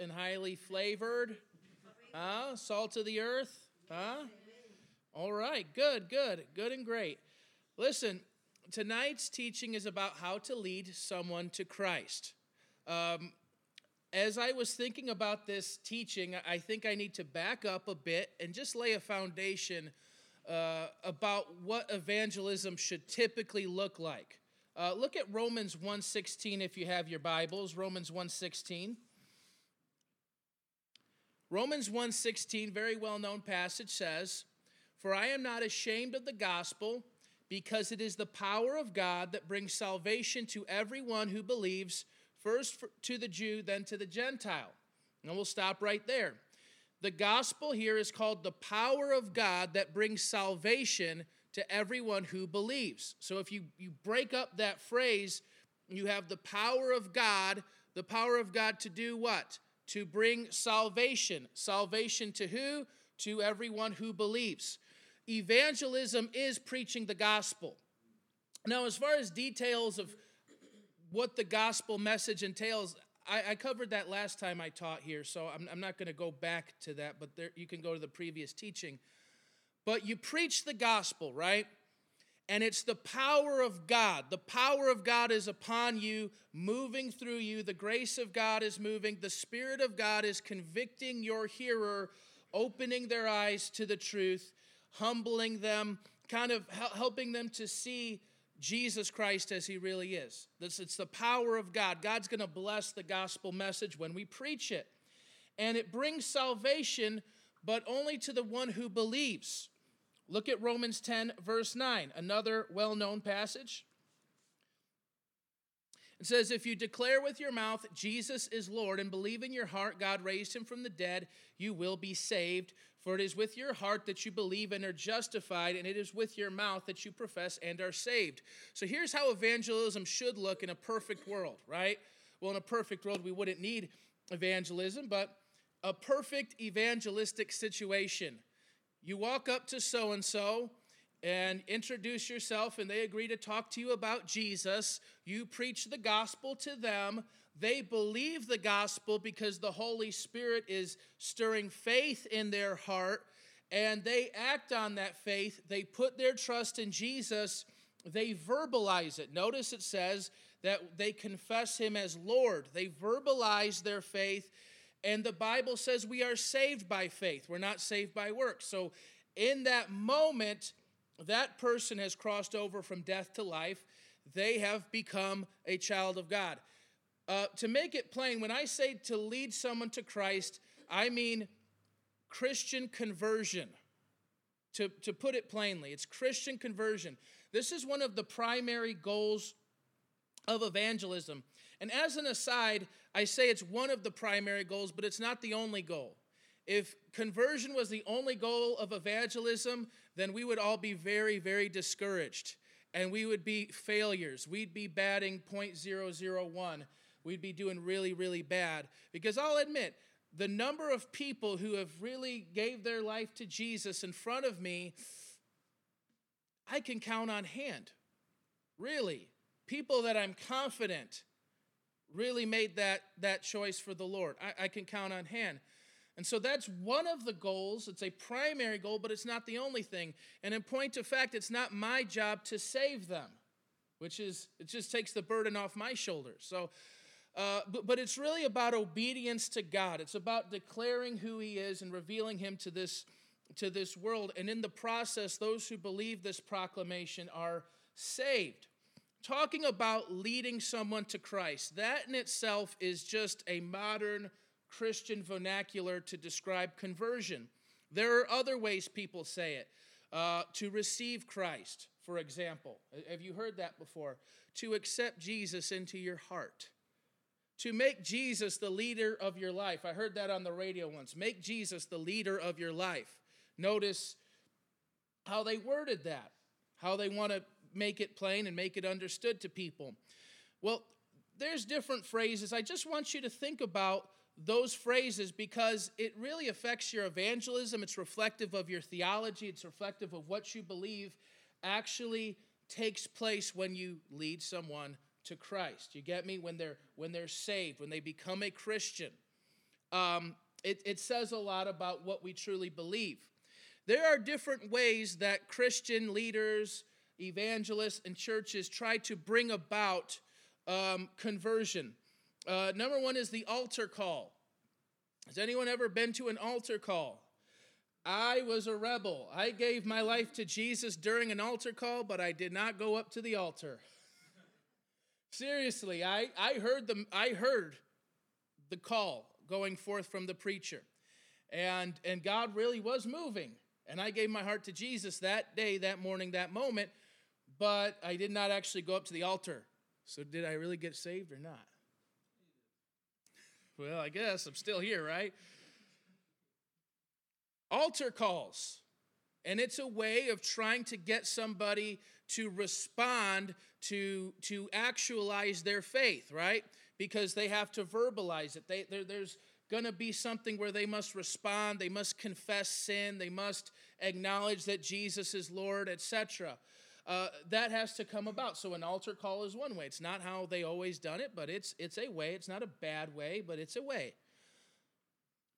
and highly flavored. Huh? Salt of the earth. Huh? All right, good, good, good and great. Listen, tonight's teaching is about how to lead someone to Christ. Um, as I was thinking about this teaching, I think I need to back up a bit and just lay a foundation uh, about what evangelism should typically look like. Uh, look at Romans 1:16 if you have your Bibles. Romans 1:16. Romans 1:16, very well-known passage says, "For I am not ashamed of the gospel, because it is the power of God that brings salvation to everyone who believes, first to the Jew, then to the Gentile." And we'll stop right there. The gospel here is called the power of God that brings salvation to everyone who believes. So if you, you break up that phrase, you have the power of God, the power of God to do what? To bring salvation. Salvation to who? To everyone who believes. Evangelism is preaching the gospel. Now, as far as details of what the gospel message entails, I, I covered that last time I taught here, so I'm, I'm not going to go back to that, but there, you can go to the previous teaching. But you preach the gospel, right? And it's the power of God. The power of God is upon you, moving through you. The grace of God is moving. The Spirit of God is convicting your hearer, opening their eyes to the truth, humbling them, kind of helping them to see Jesus Christ as he really is. It's the power of God. God's going to bless the gospel message when we preach it. And it brings salvation, but only to the one who believes. Look at Romans 10, verse 9, another well known passage. It says, If you declare with your mouth Jesus is Lord and believe in your heart God raised him from the dead, you will be saved. For it is with your heart that you believe and are justified, and it is with your mouth that you profess and are saved. So here's how evangelism should look in a perfect world, right? Well, in a perfect world, we wouldn't need evangelism, but a perfect evangelistic situation. You walk up to so and so and introduce yourself, and they agree to talk to you about Jesus. You preach the gospel to them. They believe the gospel because the Holy Spirit is stirring faith in their heart, and they act on that faith. They put their trust in Jesus. They verbalize it. Notice it says that they confess him as Lord. They verbalize their faith and the Bible says we are saved by faith. We're not saved by works. So in that moment, that person has crossed over from death to life. They have become a child of God. Uh, to make it plain, when I say to lead someone to Christ, I mean Christian conversion. To, to put it plainly, it's Christian conversion. This is one of the primary goals of evangelism. And as an aside, I say it's one of the primary goals, but it's not the only goal. If conversion was the only goal of evangelism, then we would all be very, very discouraged and we would be failures. We'd be batting .001. We'd be doing really, really bad. Because I'll admit, the number of people who have really gave their life to Jesus in front of me, I can count on hand. Really people that I'm confident really made that, that choice for the Lord. I, I, can count on hand. And so that's one of the goals. It's a primary goal, but it's not the only thing. And in point of fact, it's not my job to save them, which is, it just takes the burden off my shoulders. So, uh, but, but it's really about obedience to God. It's about declaring who He is and revealing Him to this, to this world. And in the process, those who believe this proclamation are saved talking about leading someone to Christ, that in itself is just a modern Christian vernacular to describe conversion. There are other ways people say it. Uh, to receive Christ, for example. Have you heard that before? To accept Jesus into your heart. To make Jesus the leader of your life. I heard that on the radio once. Make Jesus the leader of your life. Notice how they worded that, how they want to make it plain and make it understood to people. Well, there's different phrases. I just want you to think about those phrases because it really affects your evangelism. It's reflective of your theology, it's reflective of what you believe actually takes place when you lead someone to Christ. You get me? When they're when they're saved, when they become a Christian. um, it, it says a lot about what we truly believe. There are different ways that Christian leaders, evangelists, and churches try to bring about um, conversion. Uh, number one is the altar call. Has anyone ever been to an altar call? I was a rebel. I gave my life to Jesus during an altar call, but I did not go up to the altar. Seriously, I, I heard the I heard the call going forth from the preacher. And and God really was moving. And I gave my heart to Jesus that day, that morning, that moment, but I did not actually go up to the altar. So did I really get saved or not? Well, I guess I'm still here, right? Altar calls. And it's a way of trying to get somebody to respond to, to actualize their faith, right? Because they have to verbalize it. They, there's going to be something where they must respond, they must confess sin, they must acknowledge that Jesus is Lord, etc. Uh, that has to come about. So an altar call is one way. It's not how they always done it, but it's it's a way. It's not a bad way, but it's a way.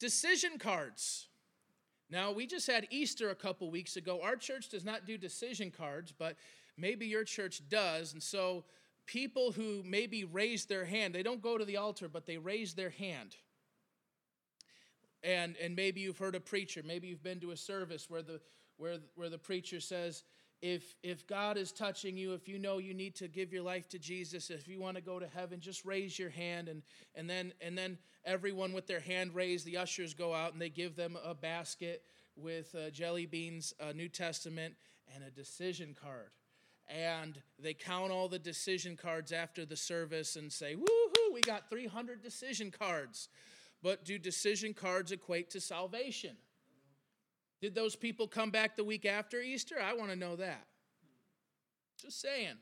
Decision cards. Now, we just had Easter a couple weeks ago. Our church does not do decision cards, but maybe your church does. And so, people who maybe raise their hand, they don't go to the altar, but they raise their hand. And, and maybe you've heard a preacher, maybe you've been to a service where the, where, where the preacher says, if, if God is touching you, if you know you need to give your life to Jesus, if you want to go to heaven, just raise your hand. And, and, then, and then everyone with their hand raised, the ushers go out and they give them a basket with uh, jelly beans, a New Testament, and a decision card. And they count all the decision cards after the service and say, woohoo, we got 300 decision cards. But do decision cards equate to salvation? Did those people come back the week after Easter? I want to know that. Just saying.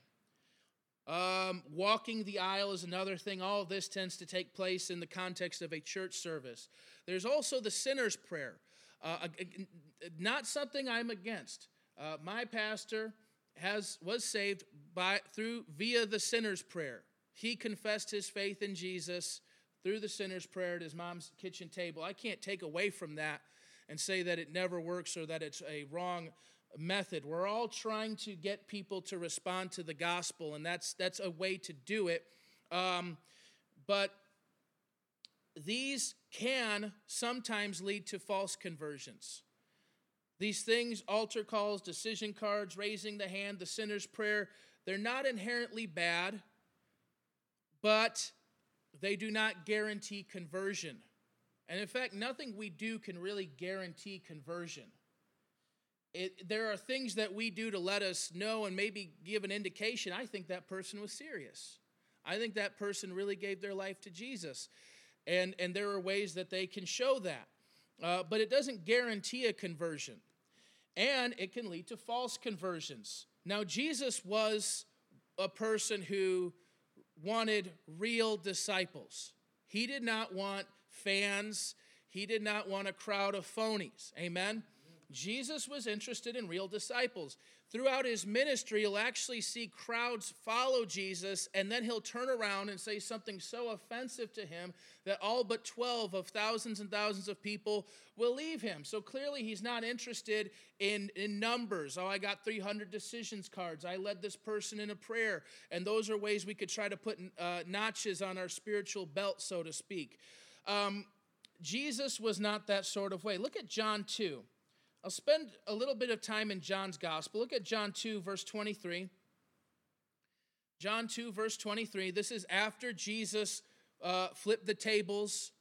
Um, walking the aisle is another thing. All this tends to take place in the context of a church service. There's also the sinner's prayer. Uh, not something I'm against. Uh, my pastor has was saved by through via the sinner's prayer. He confessed his faith in Jesus through the sinner's prayer at his mom's kitchen table. I can't take away from that and say that it never works or that it's a wrong method. We're all trying to get people to respond to the gospel, and that's that's a way to do it. Um, but these can sometimes lead to false conversions. These things, altar calls, decision cards, raising the hand, the sinner's prayer, they're not inherently bad, but they do not guarantee conversion. And in fact, nothing we do can really guarantee conversion. It, there are things that we do to let us know and maybe give an indication I think that person was serious. I think that person really gave their life to Jesus. And, and there are ways that they can show that. Uh, but it doesn't guarantee a conversion. And it can lead to false conversions. Now, Jesus was a person who wanted real disciples. He did not want fans. He did not want a crowd of phonies. Amen? Jesus was interested in real disciples. Throughout his ministry, you'll actually see crowds follow Jesus, and then he'll turn around and say something so offensive to him that all but 12 of thousands and thousands of people will leave him. So clearly, he's not interested in, in numbers. Oh, I got 300 decisions cards. I led this person in a prayer. And those are ways we could try to put uh, notches on our spiritual belt, so to speak. Um, Jesus was not that sort of way. Look at John 2. I'll spend a little bit of time in John's gospel. Look at John 2, verse 23. John 2, verse 23. This is after Jesus uh, flipped the tables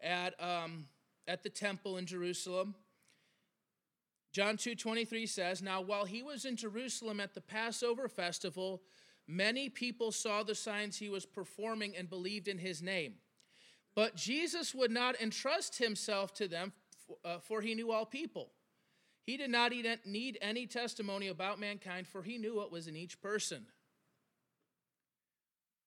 at, um, at the temple in Jerusalem. John 2, 23 says, Now while he was in Jerusalem at the Passover festival, many people saw the signs he was performing and believed in his name. But Jesus would not entrust himself to them, uh, for he knew all people. He did not need any testimony about mankind, for he knew what was in each person.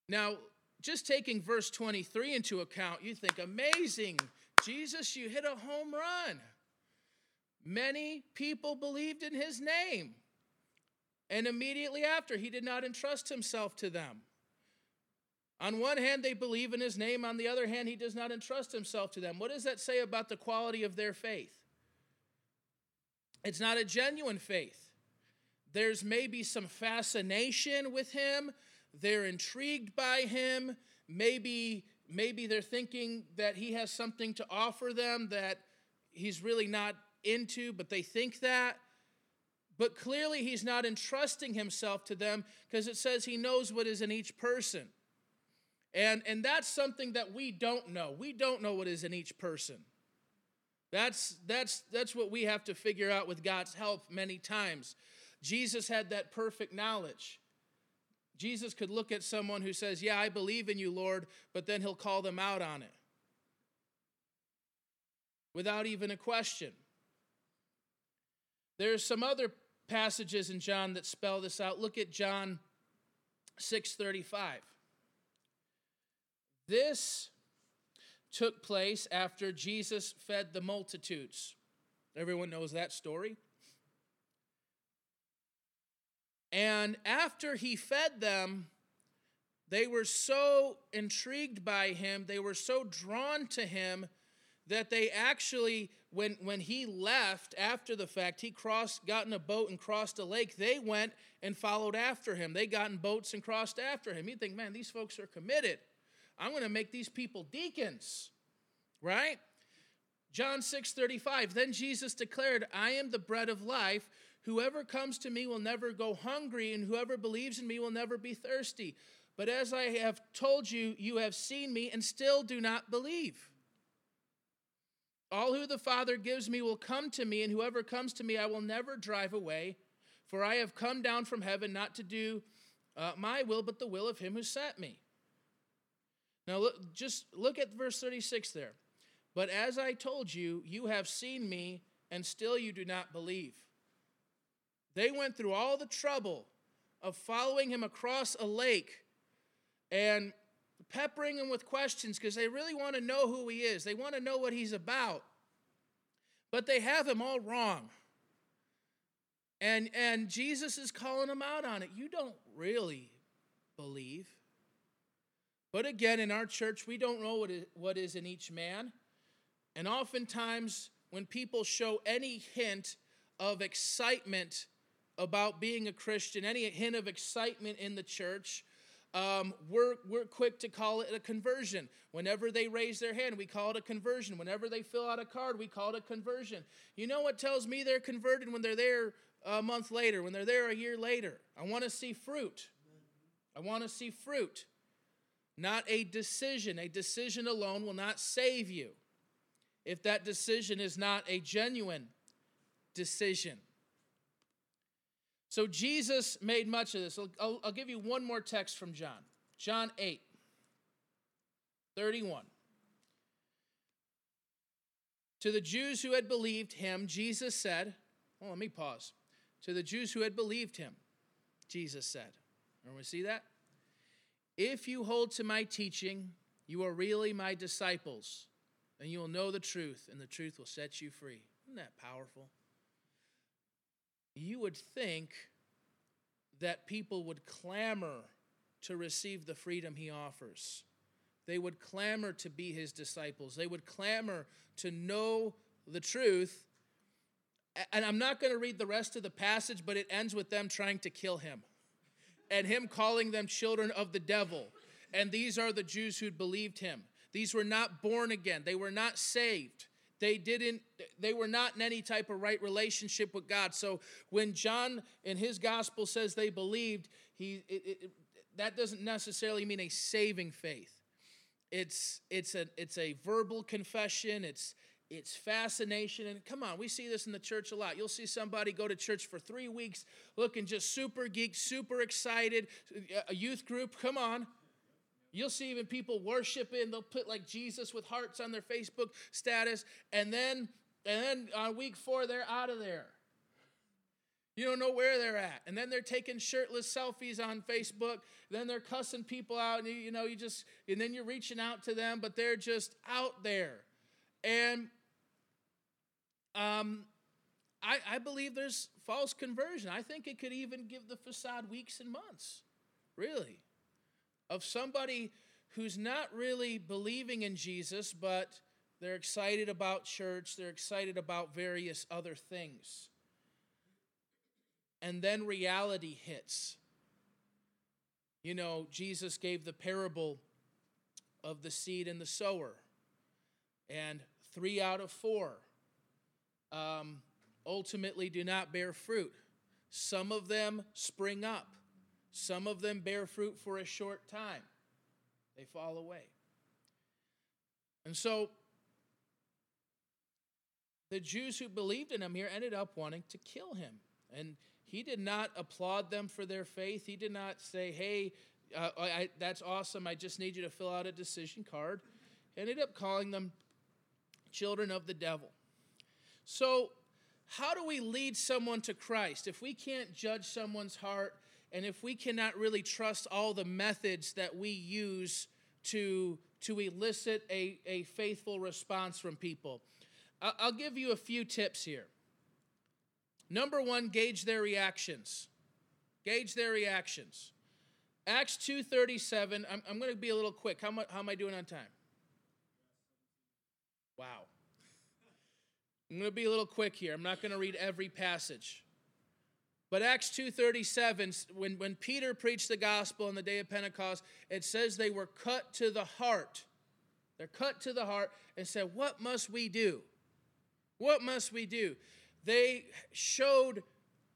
Now, just taking verse 23 into account, you think, amazing, Jesus, you hit a home run. Many people believed in his name. And immediately after, he did not entrust himself to them. On one hand, they believe in his name. On the other hand, he does not entrust himself to them. What does that say about the quality of their faith? It's not a genuine faith. There's maybe some fascination with him. They're intrigued by him. Maybe, maybe they're thinking that he has something to offer them that he's really not into, but they think that. But clearly, he's not entrusting himself to them because it says he knows what is in each person. And, and that's something that we don't know. We don't know what is in each person. That's, that's, that's what we have to figure out with God's help many times. Jesus had that perfect knowledge. Jesus could look at someone who says, Yeah, I believe in you, Lord, but then he'll call them out on it without even a question. There's some other passages in John that spell this out. Look at John 6:35. This took place after Jesus fed the multitudes. Everyone knows that story. And after he fed them, they were so intrigued by him, they were so drawn to him that they actually when when he left after the fact he crossed got in a boat and crossed a lake they went and followed after him they got in boats and crossed after him you think man these folks are committed i'm going to make these people deacons right john 6 35 then jesus declared i am the bread of life whoever comes to me will never go hungry and whoever believes in me will never be thirsty but as i have told you you have seen me and still do not believe all who the Father gives me will come to me, and whoever comes to me I will never drive away. For I have come down from heaven not to do uh, my will, but the will of him who sent me. Now, look, just look at verse 36 there. But as I told you, you have seen me, and still you do not believe. They went through all the trouble of following him across a lake and peppering him with questions because they really want to know who he is. They want to know what he's about. But they have him all wrong. And, and Jesus is calling them out on it. You don't really believe. But again, in our church, we don't know what is, in each man. And oftentimes, when people show any hint of excitement about being a Christian, any hint of excitement in the church, um, we're, we're quick to call it a conversion. Whenever they raise their hand, we call it a conversion. Whenever they fill out a card, we call it a conversion. You know what tells me they're converted when they're there a month later, when they're there a year later? I want to see fruit. I want to see fruit, not a decision. A decision alone will not save you if that decision is not a genuine decision. So Jesus made much of this. I'll, I'll, I'll, give you one more text from John. John 8, 31. To the Jews who had believed him, Jesus said, Oh, let me pause. To the Jews who had believed him, Jesus said, we see that? If you hold to my teaching, you are really my disciples, and you will know the truth, and the truth will set you free. Isn't that powerful? you would think that people would clamor to receive the freedom he offers. They would clamor to be his disciples. They would clamor to know the truth. And I'm not going to read the rest of the passage, but it ends with them trying to kill him and him calling them children of the devil. And these are the Jews who'd believed him. These were not born again, they were not saved. They didn't they were not in any type of right relationship with God. So when John in his gospel says they believed, he it, it, that doesn't necessarily mean a saving faith. It's it's a it's a verbal confession. It's it's fascination and come on we see this in the church a lot you'll see somebody go to church for three weeks looking just super geek super excited a youth group come on You'll see even people worshiping, they'll put like Jesus with hearts on their Facebook status, and then and then on week four, they're out of there. You don't know where they're at. And then they're taking shirtless selfies on Facebook. Then they're cussing people out. And you, you know, you just, and then you're reaching out to them, but they're just out there. And um, I, I believe there's false conversion. I think it could even give the facade weeks and months, really of somebody who's not really believing in Jesus, but they're excited about church, they're excited about various other things. And then reality hits. You know, Jesus gave the parable of the seed and the sower, and three out of four um, ultimately do not bear fruit. Some of them spring up, some of them bear fruit for a short time, they fall away. And so the Jews who believed in him here ended up wanting to kill him. And he did not applaud them for their faith. He did not say, hey, uh, I, that's awesome. I just need you to fill out a decision card. He ended up calling them children of the devil. So, how do we lead someone to Christ? If we can't judge someone's heart and if we cannot really trust all the methods that we use to, to elicit a, a faithful response from people, I'll give you a few tips here. Number one, gauge their reactions. Gauge their reactions. Acts 2.37, I'm, I'm going to be a little quick. How, how am I doing on time? Wow. I'm going to be a little quick here. I'm not going to read every passage. But Acts 2:37 when when Peter preached the gospel on the day of Pentecost, it says they were cut to the heart. They're cut to the heart and said, "What must we do? What must we do?" They showed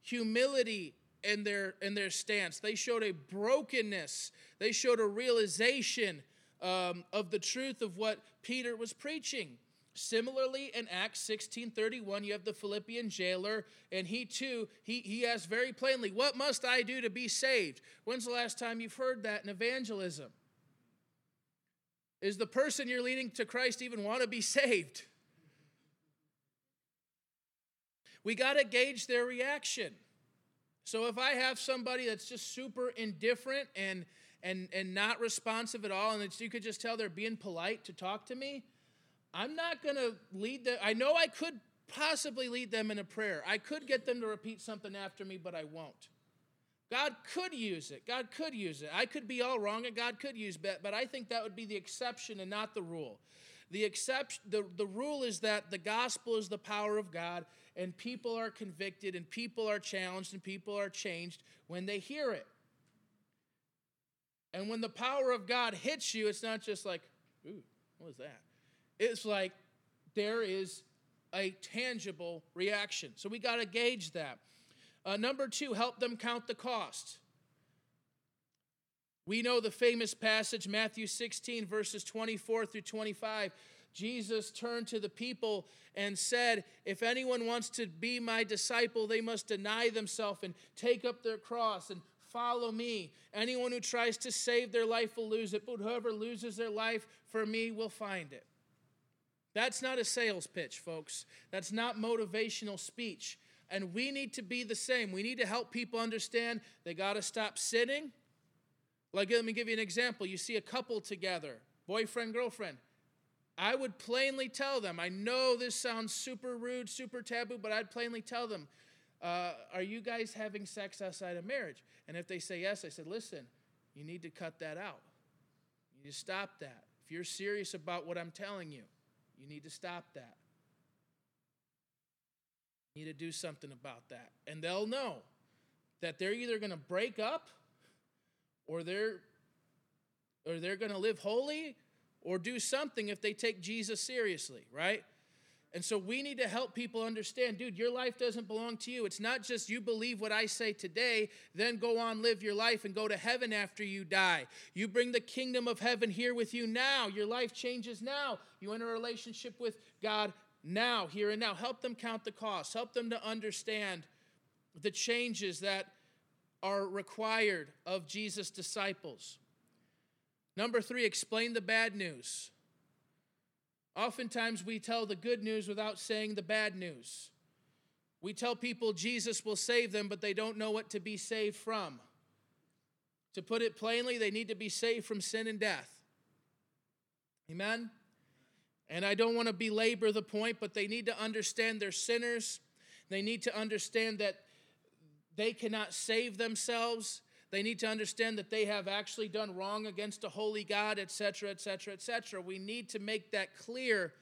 humility in their in their stance. They showed a brokenness. They showed a realization um, of the truth of what Peter was preaching. Similarly, in Acts 16:31, you have the Philippian jailer, and he too, he, he asked very plainly, What must I do to be saved? When's the last time you've heard that in evangelism? Is the person you're leading to Christ even want to be saved? We got to gauge their reaction. So if I have somebody that's just super indifferent and and and not responsive at all, and you could just tell they're being polite to talk to me, I'm not going to lead them. I know I could possibly lead them in a prayer. I could get them to repeat something after me, but I won't. God could use it. God could use it. I could be all wrong and God could use it, but I think that would be the exception and not the rule. The exception the, the rule is that the gospel is the power of God and people are convicted and people are challenged and people are changed when they hear it. And when the power of God hits you, it's not just like, ooh, what was that? It's like there is a tangible reaction. So we got to gauge that. Uh, number two, help them count the cost. We know the famous passage, Matthew 16, verses 24 through 25. Jesus turned to the people and said, If anyone wants to be my disciple, they must deny themselves and take up their cross and follow me. Anyone who tries to save their life will lose it, but whoever loses their life for me will find it. That's not a sales pitch, folks. That's not motivational speech. And we need to be the same. We need to help people understand they got to stop sitting. Like, let me give you an example. You see a couple together, boyfriend, girlfriend. I would plainly tell them, I know this sounds super rude, super taboo, but I'd plainly tell them, uh, Are you guys having sex outside of marriage? And if they say yes, I said, Listen, you need to cut that out. You need to stop that. If you're serious about what I'm telling you, you need to stop that. You need to do something about that. And they'll know that they're either going to break up or they're or they're going to live holy or do something if they take Jesus seriously, right? And so we need to help people understand, dude, your life doesn't belong to you. It's not just you believe what I say today, then go on, live your life, and go to heaven after you die. You bring the kingdom of heaven here with you now. Your life changes now. You enter a relationship with God now, here and now. Help them count the costs, help them to understand the changes that are required of Jesus' disciples. Number three, explain the bad news. Oftentimes, we tell the good news without saying the bad news. We tell people Jesus will save them, but they don't know what to be saved from. To put it plainly, they need to be saved from sin and death. Amen? And I don't want to belabor the point, but they need to understand they're sinners. They need to understand that they cannot save themselves. They need to understand that they have actually done wrong against a holy God, etc., etc., etc. We need to make that clear,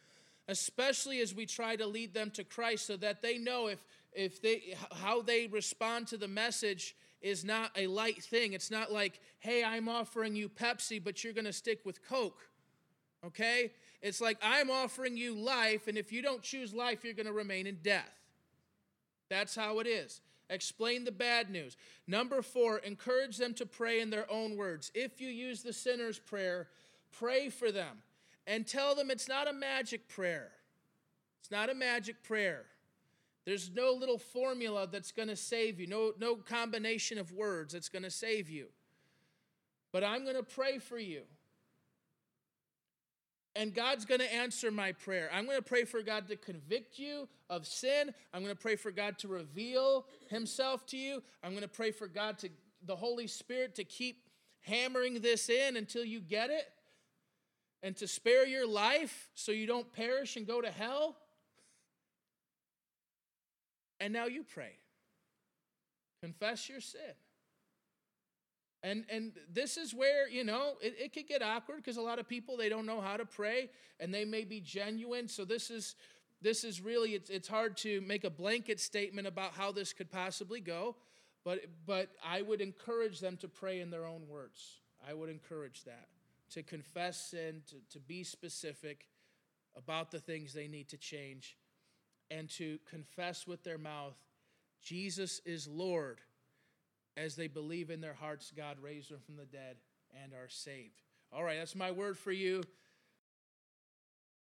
especially as we try to lead them to Christ, so that they know if if they how they respond to the message is not a light thing. It's not like, hey, I'm offering you Pepsi, but you're going to stick with Coke. Okay? It's like, I'm offering you life, and if you don't choose life, you're going to remain in death. That's how it is. Explain the bad news. Number four, encourage them to pray in their own words. If you use the sinner's prayer, pray for them and tell them it's not a magic prayer. It's not a magic prayer. There's no little formula that's going to save you, no, no combination of words that's going to save you. But I'm going to pray for you. And God's going to answer my prayer. I'm going to pray for God to convict you of sin. I'm going to pray for God to reveal himself to you. I'm going to pray for God to the Holy Spirit to keep hammering this in until you get it and to spare your life so you don't perish and go to hell. And now you pray. Confess your sin. And, and this is where, you know, it, it could get awkward because a lot of people, they don't know how to pray and they may be genuine. So this is, this is really, it's, it's hard to make a blanket statement about how this could possibly go. But, but I would encourage them to pray in their own words. I would encourage that, to confess sin, to, to be specific about the things they need to change and to confess with their mouth, Jesus is Lord, as they believe in their hearts God raised them from the dead and are saved. All right, that's my word for you.